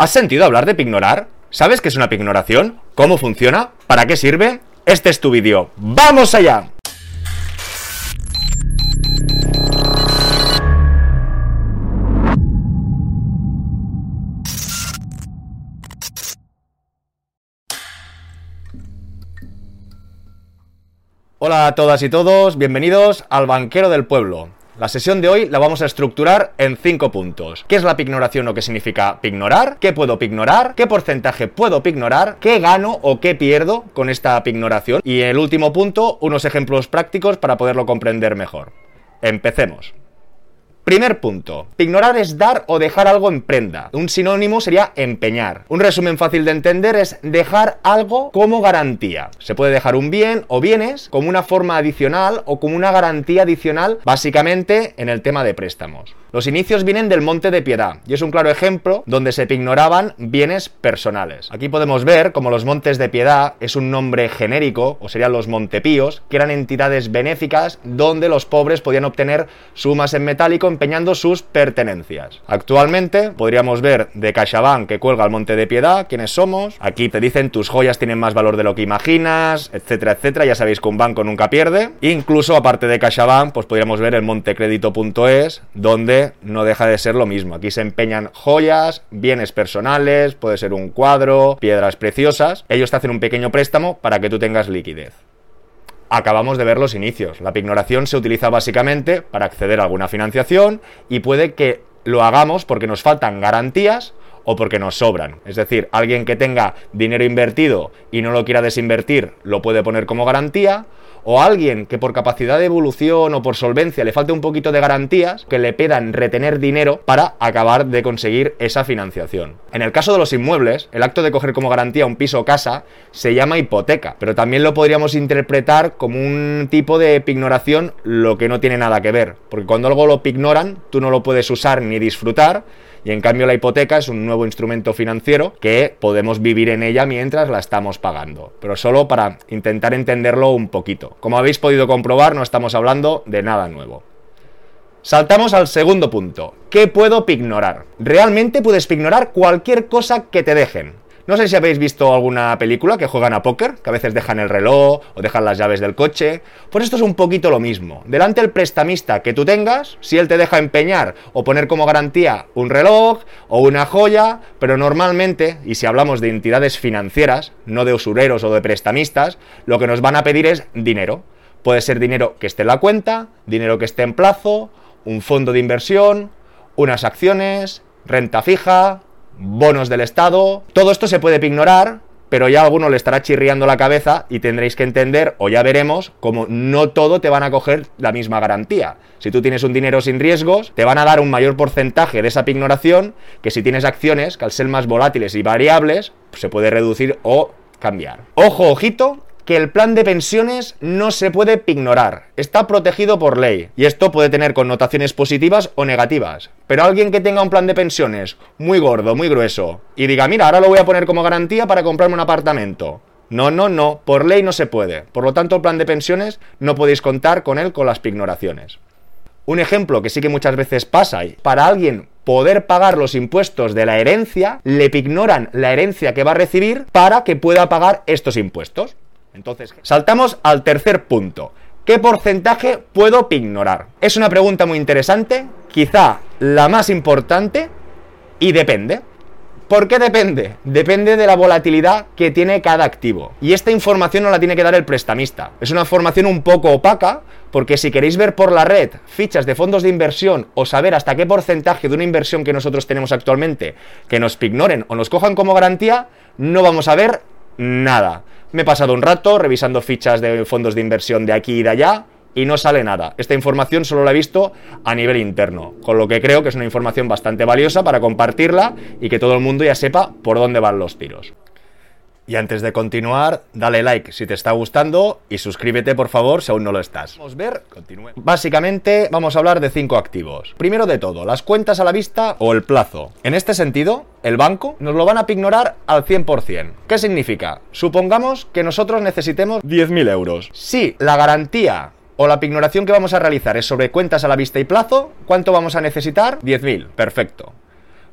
¿Has sentido hablar de pignorar? ¿Sabes qué es una pignoración? ¿Cómo funciona? ¿Para qué sirve? Este es tu vídeo. ¡Vamos allá! Hola a todas y todos, bienvenidos al Banquero del Pueblo. La sesión de hoy la vamos a estructurar en cinco puntos. ¿Qué es la pignoración o qué significa pignorar? ¿Qué puedo pignorar? ¿Qué porcentaje puedo pignorar? ¿Qué gano o qué pierdo con esta pignoración? Y el último punto, unos ejemplos prácticos para poderlo comprender mejor. Empecemos. Primer punto. Ignorar es dar o dejar algo en prenda. Un sinónimo sería empeñar. Un resumen fácil de entender es dejar algo como garantía. Se puede dejar un bien o bienes como una forma adicional o como una garantía adicional básicamente en el tema de préstamos. Los inicios vienen del Monte de Piedad y es un claro ejemplo donde se pignoraban bienes personales. Aquí podemos ver como los Montes de Piedad es un nombre genérico, o serían los Montepíos, que eran entidades benéficas donde los pobres podían obtener sumas en metálico empeñando sus pertenencias. Actualmente podríamos ver de CaixaBank que cuelga al Monte de Piedad, quiénes somos. Aquí te dicen tus joyas tienen más valor de lo que imaginas, etcétera, etcétera. Ya sabéis que un banco nunca pierde. Incluso aparte de CaixaBank, pues podríamos ver el montecredito.es, donde no deja de ser lo mismo. Aquí se empeñan joyas, bienes personales, puede ser un cuadro, piedras preciosas. Ellos te hacen un pequeño préstamo para que tú tengas liquidez. Acabamos de ver los inicios. La pignoración se utiliza básicamente para acceder a alguna financiación y puede que lo hagamos porque nos faltan garantías o porque nos sobran. Es decir, alguien que tenga dinero invertido y no lo quiera desinvertir lo puede poner como garantía o alguien que por capacidad de evolución o por solvencia le falte un poquito de garantías, que le pedan retener dinero para acabar de conseguir esa financiación. En el caso de los inmuebles, el acto de coger como garantía un piso o casa se llama hipoteca, pero también lo podríamos interpretar como un tipo de pignoración lo que no tiene nada que ver, porque cuando algo lo pignoran, tú no lo puedes usar ni disfrutar, y en cambio la hipoteca es un nuevo instrumento financiero que podemos vivir en ella mientras la estamos pagando. Pero solo para intentar entenderlo un poquito. Como habéis podido comprobar, no estamos hablando de nada nuevo. Saltamos al segundo punto. ¿Qué puedo pignorar? Realmente puedes pignorar cualquier cosa que te dejen. No sé si habéis visto alguna película que juegan a póker, que a veces dejan el reloj o dejan las llaves del coche. Pues esto es un poquito lo mismo. Delante del prestamista que tú tengas, si él te deja empeñar o poner como garantía un reloj o una joya, pero normalmente, y si hablamos de entidades financieras, no de usureros o de prestamistas, lo que nos van a pedir es dinero. Puede ser dinero que esté en la cuenta, dinero que esté en plazo, un fondo de inversión, unas acciones, renta fija, bonos del Estado. Todo esto se puede ignorar, pero ya a alguno le estará chirriando la cabeza y tendréis que entender, o ya veremos, como no todo te van a coger la misma garantía. Si tú tienes un dinero sin riesgos, te van a dar un mayor porcentaje de esa pignoración que si tienes acciones, que al ser más volátiles y variables, se puede reducir o cambiar. Ojo, ojito, que el plan de pensiones no se puede ignorar, está protegido por ley y esto puede tener connotaciones positivas o negativas. Pero alguien que tenga un plan de pensiones muy gordo, muy grueso y diga, mira, ahora lo voy a poner como garantía para comprarme un apartamento. No, no, no, por ley no se puede. Por lo tanto, el plan de pensiones no podéis contar con él con las pignoraciones. Un ejemplo que sí que muchas veces pasa, y para alguien poder pagar los impuestos de la herencia, le pignoran la herencia que va a recibir para que pueda pagar estos impuestos. Entonces, saltamos al tercer punto. ¿Qué porcentaje puedo ignorar? Es una pregunta muy interesante, quizá la más importante, y depende. ¿Por qué depende? Depende de la volatilidad que tiene cada activo. Y esta información no la tiene que dar el prestamista. Es una información un poco opaca, porque si queréis ver por la red fichas de fondos de inversión o saber hasta qué porcentaje de una inversión que nosotros tenemos actualmente que nos ignoren o nos cojan como garantía, no vamos a ver nada. Me he pasado un rato revisando fichas de fondos de inversión de aquí y de allá y no sale nada. Esta información solo la he visto a nivel interno, con lo que creo que es una información bastante valiosa para compartirla y que todo el mundo ya sepa por dónde van los tiros. Y antes de continuar, dale like si te está gustando y suscríbete por favor si aún no lo estás. Vamos a ver, continúe. Básicamente vamos a hablar de cinco activos. Primero de todo, las cuentas a la vista o el plazo. En este sentido, el banco nos lo van a pignorar al 100%. ¿Qué significa? Supongamos que nosotros necesitemos 10.000 euros. Si la garantía o la pignoración que vamos a realizar es sobre cuentas a la vista y plazo, ¿cuánto vamos a necesitar? 10.000. Perfecto.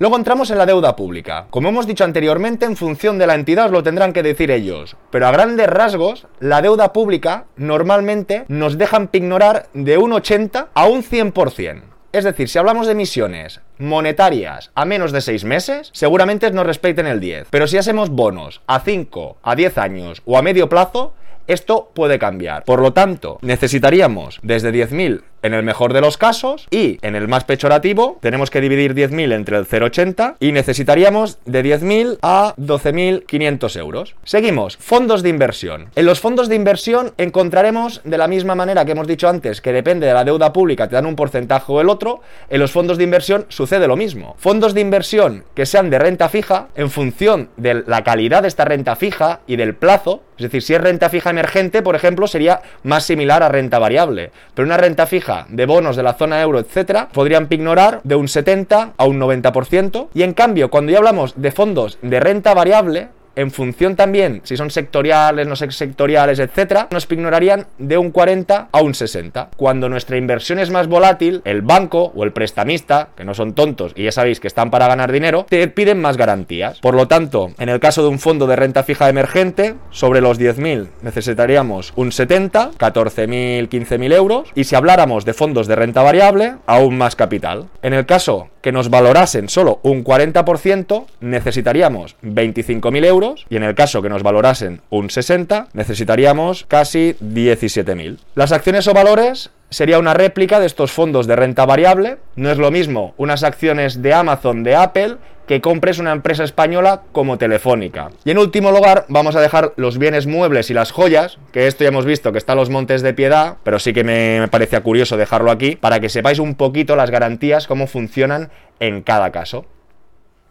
Luego entramos en la deuda pública. Como hemos dicho anteriormente, en función de la entidad os lo tendrán que decir ellos. Pero a grandes rasgos, la deuda pública normalmente nos dejan pignorar de un 80 a un 100%. Es decir, si hablamos de emisiones monetarias a menos de 6 meses, seguramente nos respeten el 10. Pero si hacemos bonos a 5, a 10 años o a medio plazo, esto puede cambiar. Por lo tanto, necesitaríamos desde 10.000 en el mejor de los casos y en el más pechorativo tenemos que dividir 10.000 entre el 0,80 y necesitaríamos de 10.000 a 12.500 euros. Seguimos, fondos de inversión. En los fondos de inversión encontraremos de la misma manera que hemos dicho antes que depende de la deuda pública te dan un porcentaje o el otro, en los fondos de inversión sucede lo mismo. Fondos de inversión que sean de renta fija en función de la calidad de esta renta fija y del plazo, es decir, si es renta fija emergente, por ejemplo, sería más similar a renta variable, pero una renta fija de bonos de la zona euro, etcétera, podrían pignorar de un 70 a un 90%. Y en cambio, cuando ya hablamos de fondos de renta variable, en función también, si son sectoriales, no sectoriales, etcétera, nos ignorarían de un 40 a un 60. Cuando nuestra inversión es más volátil, el banco o el prestamista, que no son tontos y ya sabéis que están para ganar dinero, te piden más garantías. Por lo tanto, en el caso de un fondo de renta fija emergente, sobre los 10.000 necesitaríamos un 70, 14.000, 15.000 euros. Y si habláramos de fondos de renta variable, aún más capital. En el caso que nos valorasen solo un 40%, necesitaríamos 25.000 euros y en el caso que nos valorasen un 60, necesitaríamos casi 17.000. Las acciones o valores sería una réplica de estos fondos de renta variable. No es lo mismo unas acciones de Amazon, de Apple, que compres una empresa española como Telefónica. Y en último lugar, vamos a dejar los bienes muebles y las joyas, que esto ya hemos visto que está los montes de piedad, pero sí que me parecía curioso dejarlo aquí, para que sepáis un poquito las garantías, cómo funcionan en cada caso.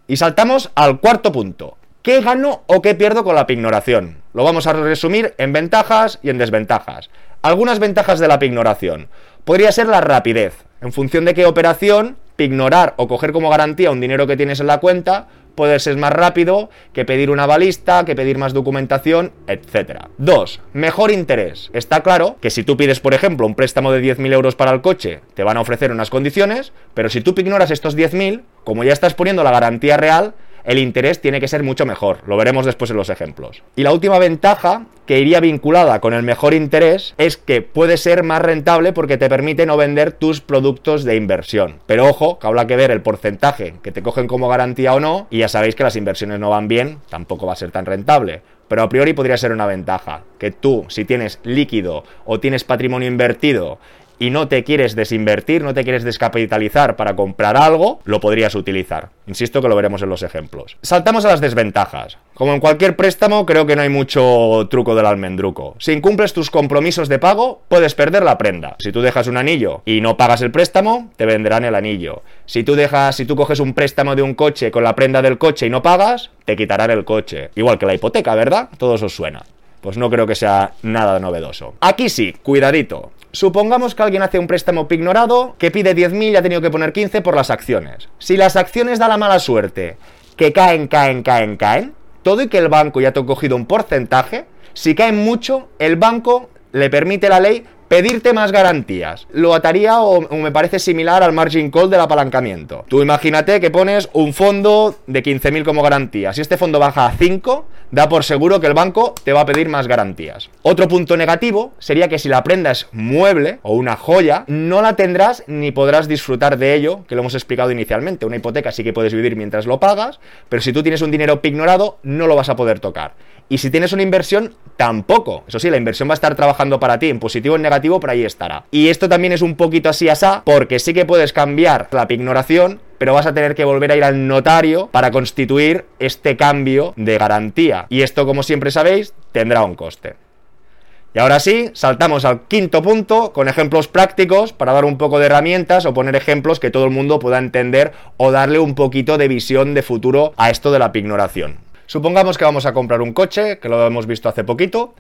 Y saltamos al cuarto punto. ¿Qué gano o qué pierdo con la pignoración? Lo vamos a resumir en ventajas y en desventajas. Algunas ventajas de la pignoración. Podría ser la rapidez. En función de qué operación, pignorar o coger como garantía un dinero que tienes en la cuenta puede ser más rápido que pedir una balista, que pedir más documentación, etc. 2. Mejor interés. Está claro que si tú pides, por ejemplo, un préstamo de 10.000 euros para el coche, te van a ofrecer unas condiciones, pero si tú ignoras estos 10.000, como ya estás poniendo la garantía real, el interés tiene que ser mucho mejor. Lo veremos después en los ejemplos. Y la última ventaja que iría vinculada con el mejor interés es que puede ser más rentable porque te permite no vender tus productos de inversión. Pero ojo, que habrá que ver el porcentaje que te cogen como garantía o no, y ya sabéis que las inversiones no van bien, tampoco va a ser tan rentable. Pero a priori podría ser una ventaja, que tú, si tienes líquido o tienes patrimonio invertido y no te quieres desinvertir, no te quieres descapitalizar para comprar algo, lo podrías utilizar. Insisto que lo veremos en los ejemplos. Saltamos a las desventajas. Como en cualquier préstamo, creo que no hay mucho truco del almendruco. Si incumples tus compromisos de pago, puedes perder la prenda. Si tú dejas un anillo y no pagas el préstamo, te venderán el anillo. Si tú dejas, si tú coges un préstamo de un coche con la prenda del coche y no pagas, te quitarán el coche. Igual que la hipoteca, ¿verdad? Todo eso suena pues no creo que sea nada novedoso. Aquí sí, cuidadito. Supongamos que alguien hace un préstamo pignorado que pide 10.000 y ha tenido que poner 15 por las acciones. Si las acciones da la mala suerte que caen, caen, caen, caen, todo y que el banco ya te ha cogido un porcentaje, si caen mucho, el banco le permite la ley pedirte más garantías. Lo ataría o, me parece similar al margin call del apalancamiento. Tú imagínate que pones un fondo de 15.000 como garantía. Si este fondo baja a 5, da por seguro que el banco te va a pedir más garantías. Otro punto negativo sería que si la prenda es mueble o una joya, no la tendrás ni podrás disfrutar de ello, que lo hemos explicado inicialmente. Una hipoteca sí que puedes vivir mientras lo pagas, pero si tú tienes un dinero pignorado, no lo vas a poder tocar. Y si tienes una inversión, tampoco. Eso sí, la inversión va a estar trabajando para ti, en positivo o en negativo, pero ahí estará. Y esto también es un poquito así asá, porque sí que puedes cambiar la pignoración, pero vas a tener que volver a ir al notario para constituir este cambio de garantía. Y esto, como siempre sabéis, tendrá un coste. Y ahora sí, saltamos al quinto punto con ejemplos prácticos para dar un poco de herramientas o poner ejemplos que todo el mundo pueda entender o darle un poquito de visión de futuro a esto de la pignoración. Supongamos que vamos a comprar un coche, que lo hemos visto hace poquito,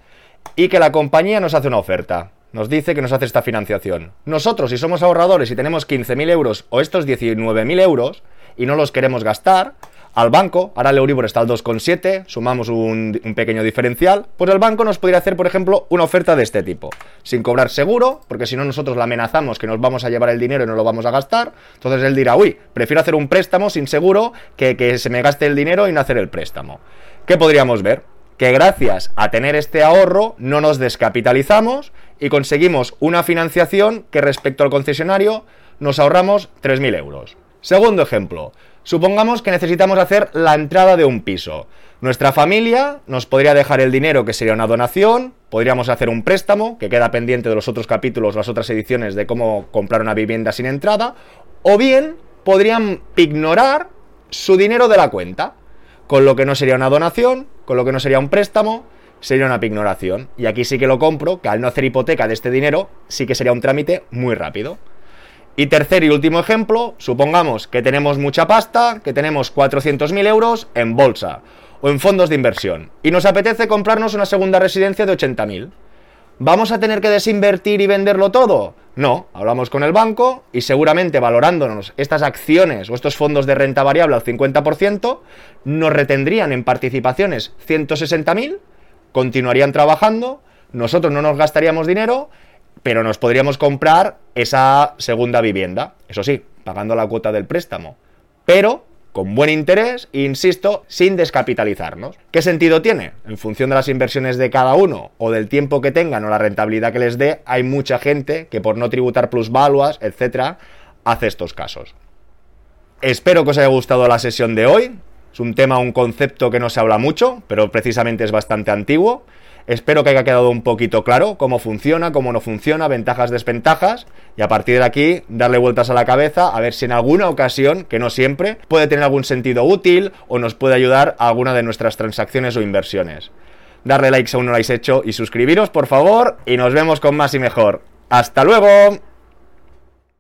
y que la compañía nos hace una oferta. Nos dice que nos hace esta financiación. Nosotros, si somos ahorradores y tenemos 15.000 euros o estos 19.000 euros y no los queremos gastar, al banco, ahora el Euribor está al 2,7, sumamos un, pequeño diferencial, pues el banco nos podría hacer, por ejemplo, una oferta de este tipo, sin cobrar seguro, porque si no nosotros la amenazamos que nos vamos a llevar el dinero y no lo vamos a gastar, entonces él dirá, uy, prefiero hacer un préstamo sin seguro que que se me gaste el dinero y no hacer el préstamo. ¿Qué podríamos ver? Que gracias a tener este ahorro no nos descapitalizamos y conseguimos una financiación que respecto al concesionario nos ahorramos 3.000 euros. Segundo ejemplo, supongamos que necesitamos hacer la entrada de un piso. Nuestra familia nos podría dejar el dinero que sería una donación, podríamos hacer un préstamo, que queda pendiente de los otros capítulos, las otras ediciones de cómo comprar una vivienda sin entrada, o bien podrían ignorar su dinero de la cuenta, con lo que no sería una donación, con lo que no sería un préstamo, sería una pignoración. Y aquí sí que lo compro, que al no hacer hipoteca de este dinero, sí que sería un trámite muy rápido. Y tercer y último ejemplo, supongamos que tenemos mucha pasta, que tenemos 400.000 euros en bolsa o en fondos de inversión, y nos apetece comprarnos una segunda residencia de 80.000. ¿Vamos a tener que desinvertir y venderlo todo? No, hablamos con el banco y seguramente valorándonos estas acciones o estos fondos de renta variable al 50%, nos retendrían en participaciones 160.000, continuarían trabajando, nosotros no nos gastaríamos dinero, pero nos podríamos comprar esa segunda vivienda, eso sí, pagando la cuota del préstamo. Pero con buen interés insisto, sin descapitalizarnos. ¿Qué sentido tiene? En función de las inversiones de cada uno o del tiempo que tengan o la rentabilidad que les dé, hay mucha gente que por no tributar plusvaluas, etcétera, hace estos casos. Espero que os haya gustado la sesión de hoy. Es un tema, un concepto que no se habla mucho, pero precisamente es bastante antiguo. Espero que haya quedado un poquito claro cómo funciona, cómo no funciona, ventajas, desventajas, y a partir de aquí darle vueltas a la cabeza a ver si en alguna ocasión, que no siempre, puede tener algún sentido útil o nos puede ayudar a alguna de nuestras transacciones o inversiones. Darle like si aún no lo habéis hecho y suscribiros, por favor, y nos vemos con más y mejor. ¡Hasta luego!